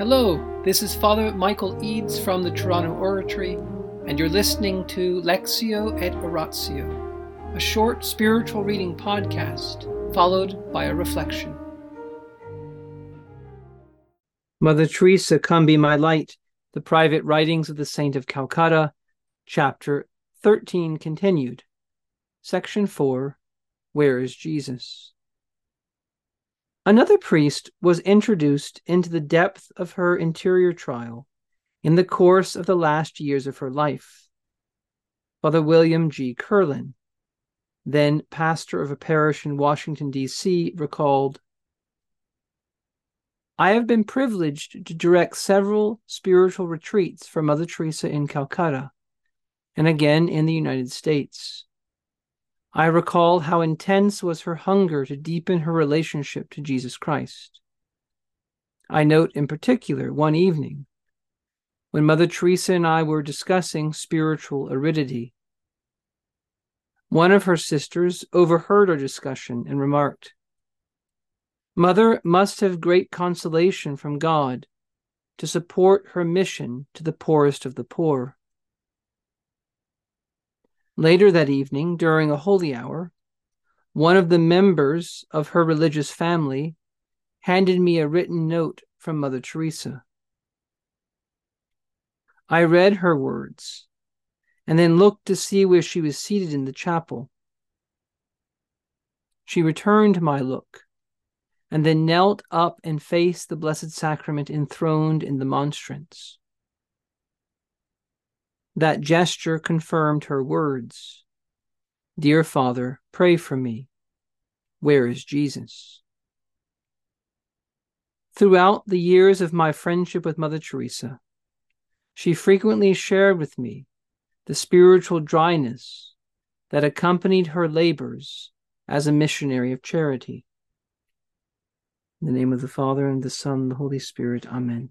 Hello, this is Father Michael Eads from the Toronto Oratory, and you're listening to Lectio et Oratio, a short spiritual reading podcast followed by a reflection. Mother Teresa, Come Be My Light, the Private Writings of the Saint of Calcutta, Chapter 13 continued. Section 4 Where is Jesus? Another priest was introduced into the depth of her interior trial in the course of the last years of her life. Father William G. Curlin, then pastor of a parish in Washington, D.C., recalled I have been privileged to direct several spiritual retreats for Mother Teresa in Calcutta and again in the United States. I recall how intense was her hunger to deepen her relationship to Jesus Christ. I note in particular one evening when Mother Teresa and I were discussing spiritual aridity. One of her sisters overheard our discussion and remarked, Mother must have great consolation from God to support her mission to the poorest of the poor. Later that evening, during a holy hour, one of the members of her religious family handed me a written note from Mother Teresa. I read her words and then looked to see where she was seated in the chapel. She returned my look and then knelt up and faced the Blessed Sacrament enthroned in the monstrance. That gesture confirmed her words Dear Father, pray for me. Where is Jesus? Throughout the years of my friendship with Mother Teresa, she frequently shared with me the spiritual dryness that accompanied her labors as a missionary of charity. In the name of the Father, and the Son, and the Holy Spirit, Amen.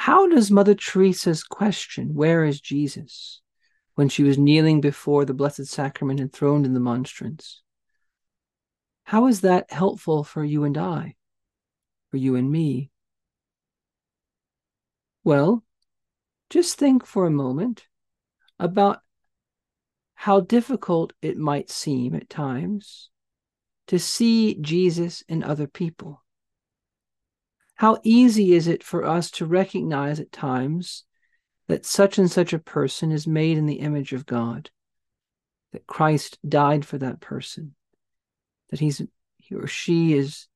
How does Mother Teresa's question, Where is Jesus? when she was kneeling before the Blessed Sacrament enthroned in the monstrance, how is that helpful for you and I, for you and me? Well, just think for a moment about how difficult it might seem at times to see Jesus in other people. How easy is it for us to recognize at times that such and such a person is made in the image of God, that Christ died for that person, that he's he or she is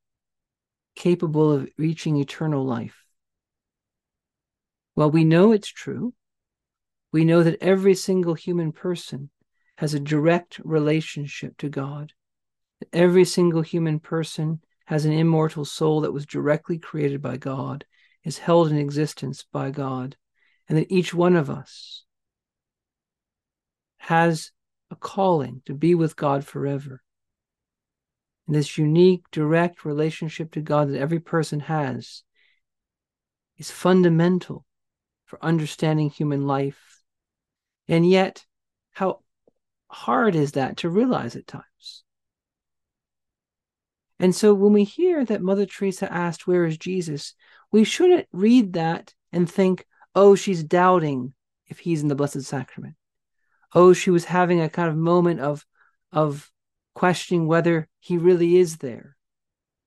capable of reaching eternal life. Well, we know it's true. We know that every single human person has a direct relationship to God. That every single human person has an immortal soul that was directly created by God, is held in existence by God, and that each one of us has a calling to be with God forever. And this unique, direct relationship to God that every person has is fundamental for understanding human life. And yet, how hard is that to realize at times? And so when we hear that Mother Teresa asked, Where is Jesus? we shouldn't read that and think, Oh, she's doubting if he's in the Blessed Sacrament. Oh, she was having a kind of moment of, of questioning whether he really is there.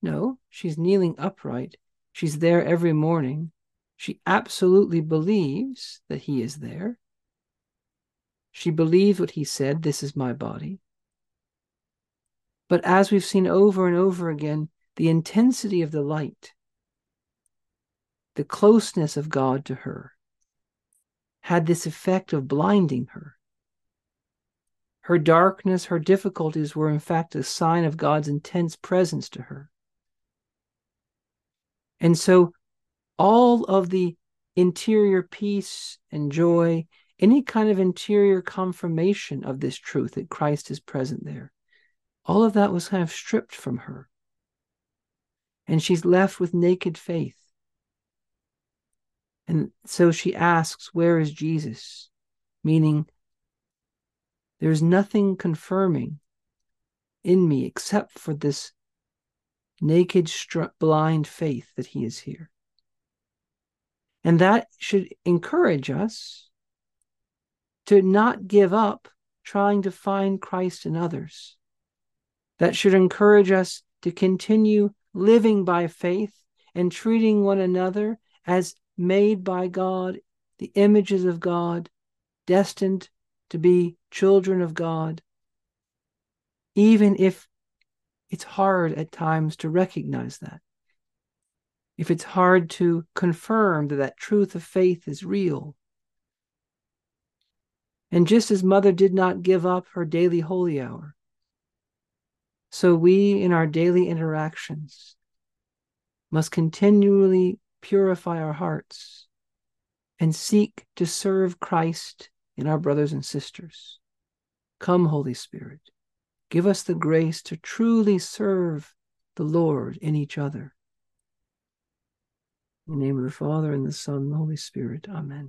No, she's kneeling upright. She's there every morning. She absolutely believes that he is there. She believes what he said, This is my body. But as we've seen over and over again, the intensity of the light, the closeness of God to her, had this effect of blinding her. Her darkness, her difficulties were in fact a sign of God's intense presence to her. And so all of the interior peace and joy, any kind of interior confirmation of this truth that Christ is present there, all of that was kind of stripped from her. And she's left with naked faith. And so she asks, Where is Jesus? Meaning, there's nothing confirming in me except for this naked, blind faith that he is here. And that should encourage us to not give up trying to find Christ in others. That should encourage us to continue living by faith and treating one another as made by God, the images of God, destined to be children of God, even if it's hard at times to recognize that. If it's hard to confirm that that truth of faith is real. And just as Mother did not give up her daily holy hour, so we in our daily interactions must continually purify our hearts and seek to serve Christ in our brothers and sisters. Come, Holy Spirit, give us the grace to truly serve the Lord in each other. In the name of the Father, and the Son, and the Holy Spirit. Amen.